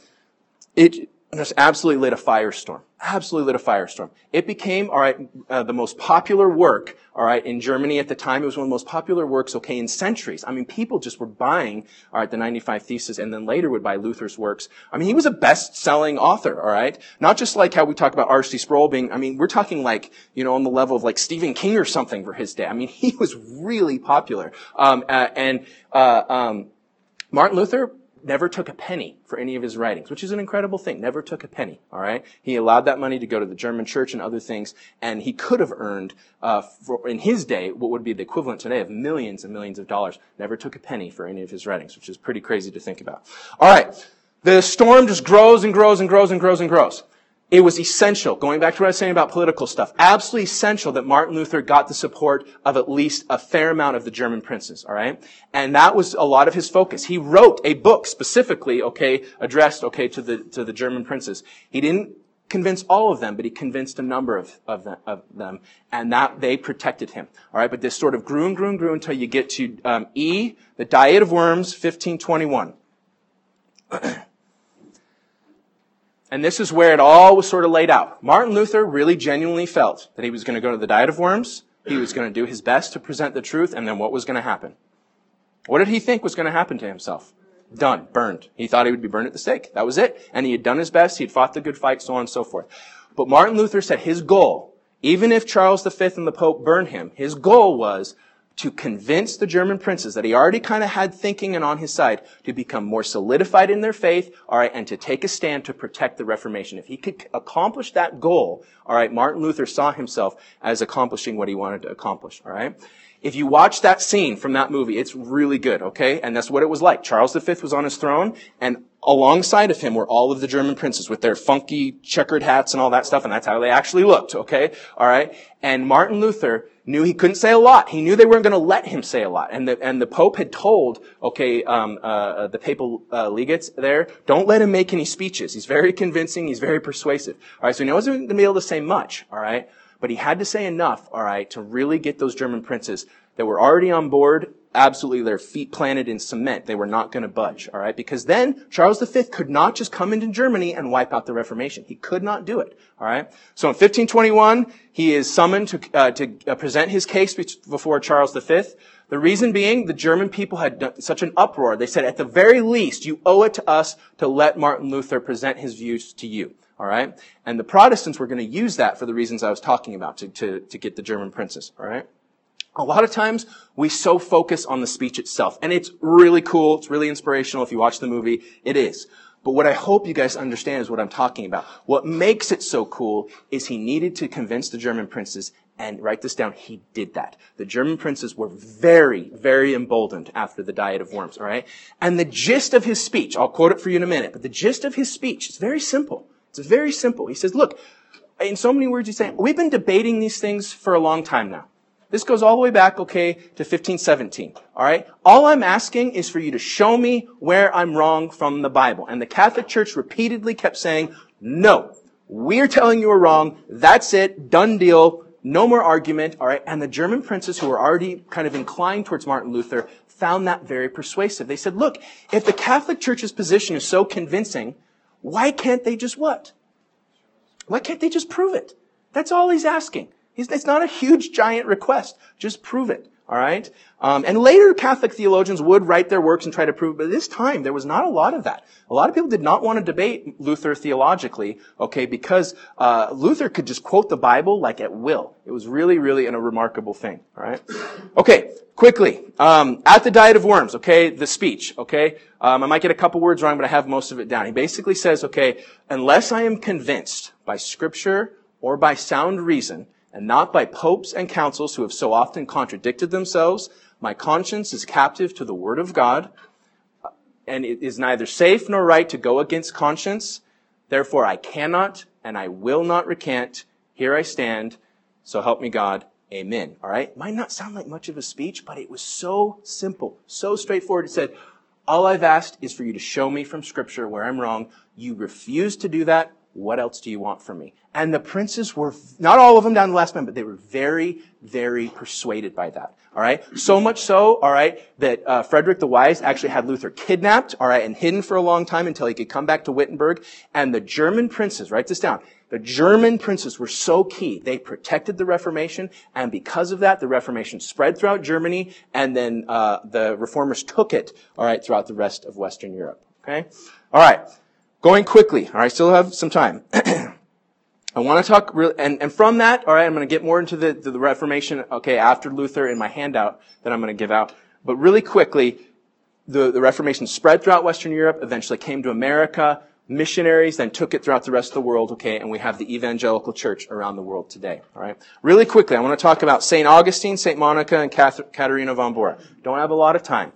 it just absolutely lit a firestorm absolutely lit a firestorm. It became, all right, uh, the most popular work, all right, in Germany at the time. It was one of the most popular works, okay, in centuries. I mean, people just were buying, all right, the 95 Thesis and then later would buy Luther's works. I mean, he was a best-selling author, all right? Not just like how we talk about R.C. Sproul being, I mean, we're talking like, you know, on the level of like Stephen King or something for his day. I mean, he was really popular. Um, uh, and, uh, um, Martin Luther, never took a penny for any of his writings, which is an incredible thing. Never took a penny. All right, he allowed that money to go to the German church and other things, and he could have earned, uh, for, in his day, what would be the equivalent today of millions and millions of dollars. Never took a penny for any of his writings, which is pretty crazy to think about. All right, the storm just grows and grows and grows and grows and grows it was essential, going back to what I was saying about political stuff, absolutely essential that Martin Luther got the support of at least a fair amount of the German princes, alright? And that was a lot of his focus. He wrote a book specifically, okay, addressed, okay, to the, to the German princes. He didn't convince all of them, but he convinced a number of, of, them, of them, and that they protected him. All right, but this sort of grew and grew and grew until you get to um, E, the Diet of Worms, 1521. And this is where it all was sort of laid out. Martin Luther really genuinely felt that he was going to go to the Diet of Worms, he was going to do his best to present the truth, and then what was going to happen? What did he think was going to happen to himself? Done. Burned. He thought he would be burned at the stake. That was it. And he had done his best. He had fought the good fight, so on and so forth. But Martin Luther said his goal, even if Charles V and the Pope burned him, his goal was to convince the German princes that he already kind of had thinking and on his side to become more solidified in their faith, all right, and to take a stand to protect the Reformation. If he could accomplish that goal, all right, Martin Luther saw himself as accomplishing what he wanted to accomplish, all right? If you watch that scene from that movie, it's really good, okay? And that's what it was like. Charles V was on his throne, and alongside of him were all of the German princes with their funky checkered hats and all that stuff, and that's how they actually looked, okay? Alright? And Martin Luther knew he couldn't say a lot. He knew they weren't going to let him say a lot. And the, and the Pope had told, okay, um, uh, uh, the papal uh, legates there, don't let him make any speeches. He's very convincing. He's very persuasive. All right, so he wasn't going to be able to say much. All right, but he had to say enough. All right, to really get those German princes that were already on board absolutely their feet planted in cement. They were not going to budge, all right? Because then Charles V could not just come into Germany and wipe out the Reformation. He could not do it, all right? So in 1521, he is summoned to, uh, to uh, present his case before Charles V. The reason being, the German people had such an uproar. They said, at the very least, you owe it to us to let Martin Luther present his views to you. All right? And the Protestants were going to use that for the reasons I was talking about to, to, to get the German princes. All right? A lot of times we so focus on the speech itself and it's really cool. It's really inspirational. If you watch the movie, it is. But what I hope you guys understand is what I'm talking about. What makes it so cool is he needed to convince the German princes and write this down. He did that. The German princes were very, very emboldened after the Diet of Worms, alright? And the gist of his speech, I'll quote it for you in a minute, but the gist of his speech is very simple. It's very simple. He says, look, in so many words, he's saying, we've been debating these things for a long time now. This goes all the way back, okay, to 1517. All right? All I'm asking is for you to show me where I'm wrong from the Bible. And the Catholic Church repeatedly kept saying, no, we're telling you we're wrong. That's it. Done deal. No more argument. All right? And the German princes who were already kind of inclined towards Martin Luther found that very persuasive. They said, look, if the Catholic Church's position is so convincing, why can't they just what? Why can't they just prove it? That's all he's asking. It's not a huge, giant request. Just prove it. All right. Um, and later Catholic theologians would write their works and try to prove, It, but this time there was not a lot of that. A lot of people did not want to debate Luther theologically, okay, because uh, Luther could just quote the Bible like at will. It was really, really a remarkable thing. All right. Okay. Quickly, um, at the Diet of Worms, okay, the speech, okay, um, I might get a couple words wrong, but I have most of it down. He basically says, okay, unless I am convinced by Scripture or by sound reason, and not by popes and councils who have so often contradicted themselves, my conscience is captive to the Word of God, and it is neither safe nor right to go against conscience. Therefore, I cannot and I will not recant. Here I stand. So help me God. Amen. All right. Might not sound like much of a speech, but it was so simple, so straightforward. It said, all I've asked is for you to show me from scripture where I'm wrong. You refuse to do that. What else do you want from me? And the princes were, not all of them down to the last man, but they were very, very persuaded by that. All right. So much so, all right, that uh, Frederick the Wise actually had Luther kidnapped, all right, and hidden for a long time until he could come back to Wittenberg. And the German princes, write this down, the German princes were so key. They protected the Reformation, and because of that, the Reformation spread throughout Germany, and then uh, the reformers took it, all right, throughout the rest of Western Europe. Okay, all right. Going quickly. All right, still have some time. I want to talk, re- and, and from that, all right, I'm going to get more into the, the Reformation, okay, after Luther in my handout that I'm going to give out. But really quickly, the, the Reformation spread throughout Western Europe, eventually came to America, missionaries then took it throughout the rest of the world, okay, and we have the evangelical church around the world today, all right? Really quickly, I want to talk about St. Augustine, St. Monica, and Katharina von Bora. Don't have a lot of time,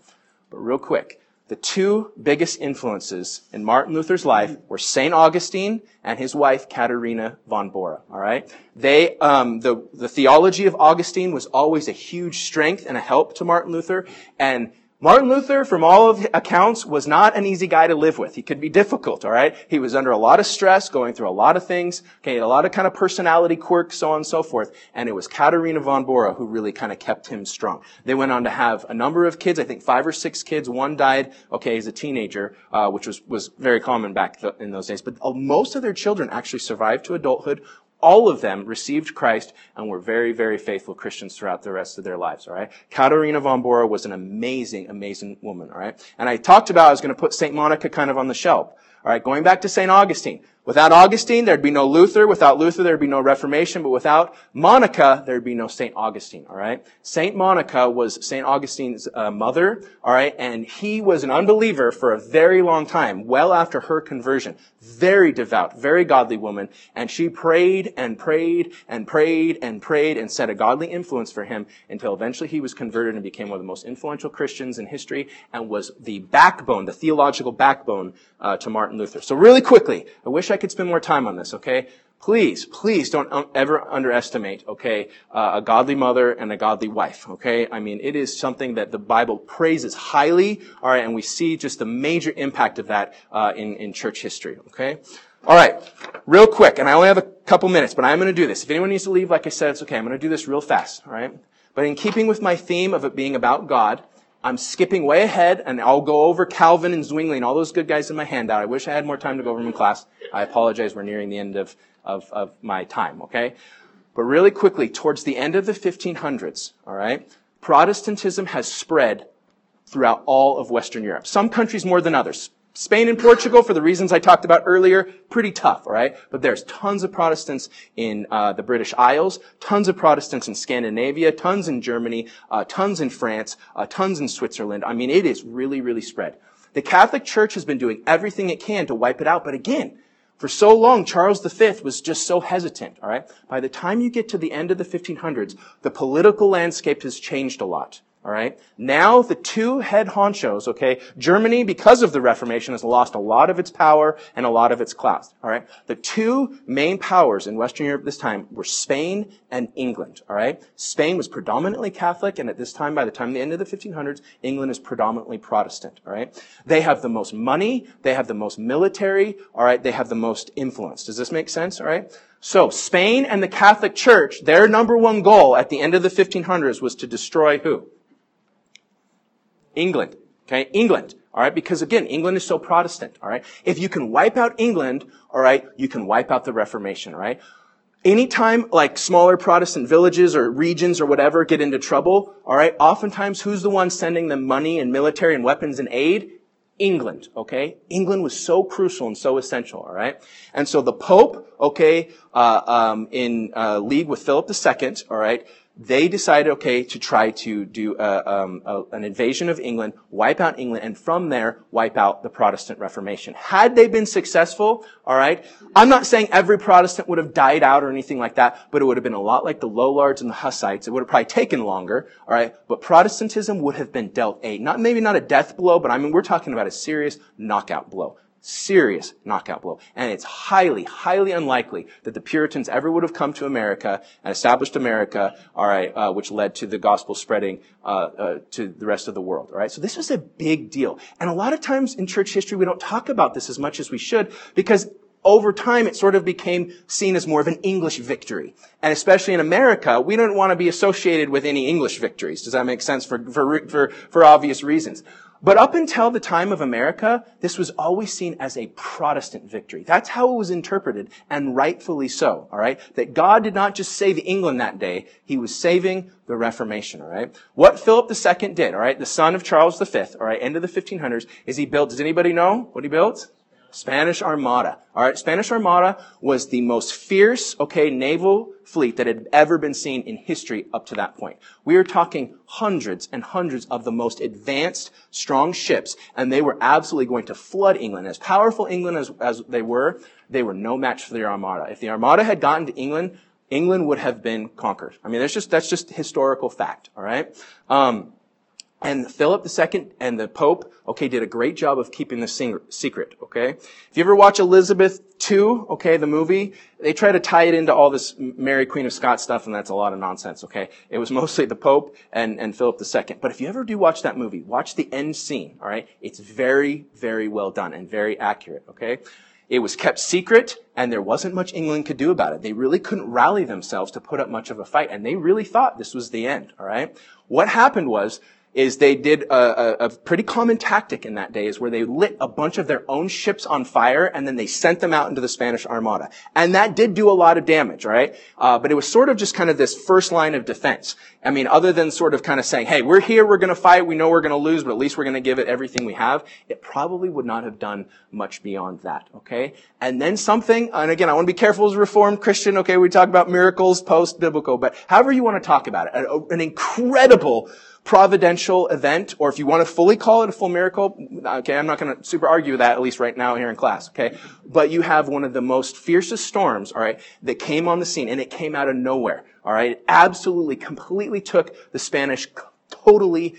but real quick. The two biggest influences in Martin Luther's life were St. Augustine and his wife, Katharina von Bora, all right? They, um, the, the theology of Augustine was always a huge strength and a help to Martin Luther, and Martin Luther, from all of accounts, was not an easy guy to live with. He could be difficult, all right? He was under a lot of stress, going through a lot of things, okay, a lot of kind of personality quirks, so on and so forth. And it was Katharina von Bora who really kind of kept him strong. They went on to have a number of kids, I think five or six kids. One died, okay, as a teenager, uh, which was, was very common back th- in those days. But uh, most of their children actually survived to adulthood all of them received Christ and were very, very faithful Christians throughout the rest of their lives, all right? Katharina von Bora was an amazing, amazing woman, all right? And I talked about I was going to put St. Monica kind of on the shelf. All right, going back to St. Augustine. Without Augustine, there'd be no Luther. Without Luther, there'd be no Reformation. But without Monica, there'd be no St. Augustine, all right? St. Monica was St. Augustine's uh, mother, all right? And he was an unbeliever for a very long time, well after her conversion. Very devout, very godly woman. And she prayed and prayed and prayed and prayed and set a godly influence for him until eventually he was converted and became one of the most influential Christians in history and was the backbone, the theological backbone uh, to Martin Luther. So really quickly, I wish could spend more time on this, okay? Please, please don't ever underestimate, okay, uh, a godly mother and a godly wife, okay? I mean, it is something that the Bible praises highly, all right, and we see just the major impact of that uh, in, in church history, okay? All right, real quick, and I only have a couple minutes, but I'm going to do this. If anyone needs to leave, like I said, it's okay. I'm going to do this real fast, all right? But in keeping with my theme of it being about God, I'm skipping way ahead and I'll go over Calvin and Zwingli and all those good guys in my handout. I wish I had more time to go over them in class. I apologize. We're nearing the end of, of, of my time, okay? But really quickly, towards the end of the 1500s, all right, Protestantism has spread throughout all of Western Europe. Some countries more than others. Spain and Portugal, for the reasons I talked about earlier, pretty tough, all right? But there's tons of Protestants in uh, the British Isles, tons of Protestants in Scandinavia, tons in Germany, uh, tons in France, uh, tons in Switzerland. I mean, it is really, really spread. The Catholic Church has been doing everything it can to wipe it out, but again, for so long, Charles V was just so hesitant, all right? By the time you get to the end of the 1500s, the political landscape has changed a lot. All right. Now the two head honchos, okay, Germany, because of the Reformation, has lost a lot of its power and a lot of its class. All right. The two main powers in Western Europe this time were Spain and England. All right. Spain was predominantly Catholic, and at this time, by the time the end of the 1500s, England is predominantly Protestant. All right. They have the most money. They have the most military. All right. They have the most influence. Does this make sense? All right. So Spain and the Catholic Church, their number one goal at the end of the 1500s was to destroy who? England. Okay, England. All right, because again, England is so Protestant. All right, if you can wipe out England, all right, you can wipe out the Reformation. Right. anytime like smaller Protestant villages or regions or whatever get into trouble, all right, oftentimes who's the one sending them money and military and weapons and aid? England, okay? England was so crucial and so essential, all right? And so the Pope, okay, uh, um, in uh, league with Philip II, all right, they decided, okay, to try to do uh, um, a, an invasion of England, wipe out England, and from there, wipe out the Protestant Reformation. Had they been successful, all right, I'm not saying every Protestant would have died out or anything like that, but it would have been a lot like the Lollards and the Hussites. It would have probably taken longer, all right, but Protestantism would have been dealt a, not maybe not a death blow, but I mean, we're talking about a serious knockout blow serious knockout blow. And it's highly, highly unlikely that the Puritans ever would have come to America and established America, all right, uh, which led to the gospel spreading uh, uh, to the rest of the world. All right, so this was a big deal. And a lot of times in church history, we don't talk about this as much as we should because over time, it sort of became seen as more of an English victory. And especially in America, we don't want to be associated with any English victories. Does that make sense? For, for, for, for obvious reasons. But up until the time of America, this was always seen as a Protestant victory. That's how it was interpreted, and rightfully so, alright? That God did not just save England that day, He was saving the Reformation, alright? What Philip II did, alright, the son of Charles V, alright, end of the 1500s, is he built, does anybody know what he built? Spanish Armada. All right, Spanish Armada was the most fierce, okay, naval fleet that had ever been seen in history up to that point. We are talking hundreds and hundreds of the most advanced, strong ships, and they were absolutely going to flood England. As powerful England as, as they were, they were no match for the Armada. If the Armada had gotten to England, England would have been conquered. I mean, that's just that's just historical fact. All right. Um, and Philip II and the Pope, okay, did a great job of keeping the secret, okay? If you ever watch Elizabeth II, okay, the movie, they try to tie it into all this Mary Queen of Scots stuff, and that's a lot of nonsense, okay? It was mostly the Pope and, and Philip II. But if you ever do watch that movie, watch the end scene, alright? It's very, very well done and very accurate, okay? It was kept secret, and there wasn't much England could do about it. They really couldn't rally themselves to put up much of a fight, and they really thought this was the end, alright? What happened was, is they did a, a, a, pretty common tactic in that day is where they lit a bunch of their own ships on fire and then they sent them out into the Spanish Armada. And that did do a lot of damage, right? Uh, but it was sort of just kind of this first line of defense. I mean, other than sort of kind of saying, hey, we're here, we're going to fight, we know we're going to lose, but at least we're going to give it everything we have, it probably would not have done much beyond that, okay? And then something, and again, I want to be careful as a Reformed Christian, okay? We talk about miracles post-biblical, but however you want to talk about it, an incredible providential event, or if you want to fully call it a full miracle, okay, I'm not going to super argue that, at least right now here in class, okay? But you have one of the most fiercest storms, alright, that came on the scene, and it came out of nowhere, alright? It absolutely, completely took the Spanish totally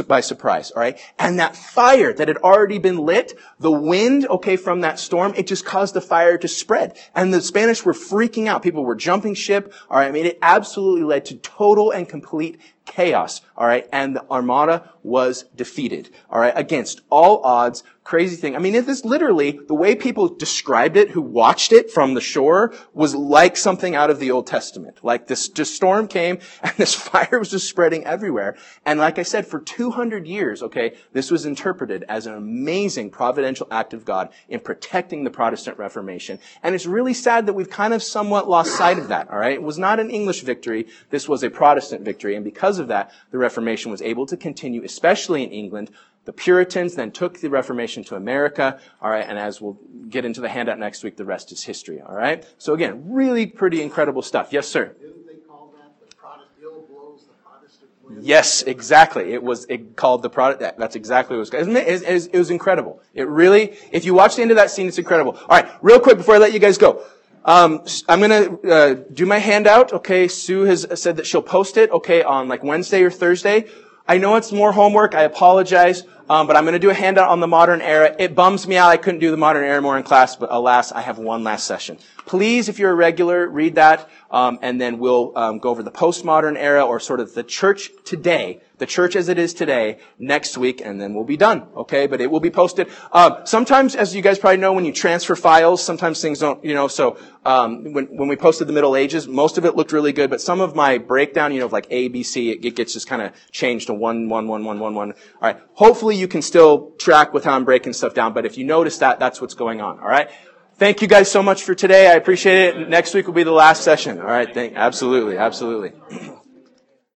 by surprise, all right? And that fire that had already been lit, the wind, okay, from that storm, it just caused the fire to spread. And the Spanish were freaking out. People were jumping ship, all right? I mean, it absolutely led to total and complete chaos, all right? And the armada was defeated, all right? Against all odds, crazy thing. I mean, it is literally, the way people described it who watched it from the shore was like something out of the Old Testament. Like this just storm came and this fire was just spreading everywhere. And like I said, for 200 years, okay, this was interpreted as an amazing providential act of God in protecting the Protestant Reformation. And it's really sad that we've kind of somewhat lost sight of that, all right? It was not an English victory. This was a Protestant victory. And because of that, the Reformation was able to continue, especially in England, the Puritans then took the Reformation to America, all right, and as we'll get into the handout next week, the rest is history, all right? So again, really pretty incredible stuff. Yes, sir? Didn't they call that the Protestant, ill blows the Protestant wind? Yes, exactly. It was it called the Protestant, that's exactly what it was. It, it, was. it was incredible. It really, if you watch the end of that scene, it's incredible. All right, real quick before I let you guys go. Um, I'm gonna uh, do my handout. Okay, Sue has said that she'll post it. Okay, on like Wednesday or Thursday. I know it's more homework. I apologize. Um, but I'm going to do a handout on the modern era. It bums me out I couldn't do the modern era more in class, but alas, I have one last session. Please, if you're a regular, read that, um, and then we'll um, go over the postmodern era or sort of the church today, the church as it is today, next week, and then we'll be done. Okay, but it will be posted. Uh, sometimes, as you guys probably know, when you transfer files, sometimes things don't, you know. So um, when when we posted the Middle Ages, most of it looked really good, but some of my breakdown, you know, of like A, B, C, it, it gets just kind of changed to one, one, one, one, one, one. All right. Hopefully, you can still track with how I'm breaking stuff down. But if you notice that, that's what's going on. All right. thank you guys so much for today. I appreciate it. Next week will be the last session. All right. Thank, absolutely. Absolutely.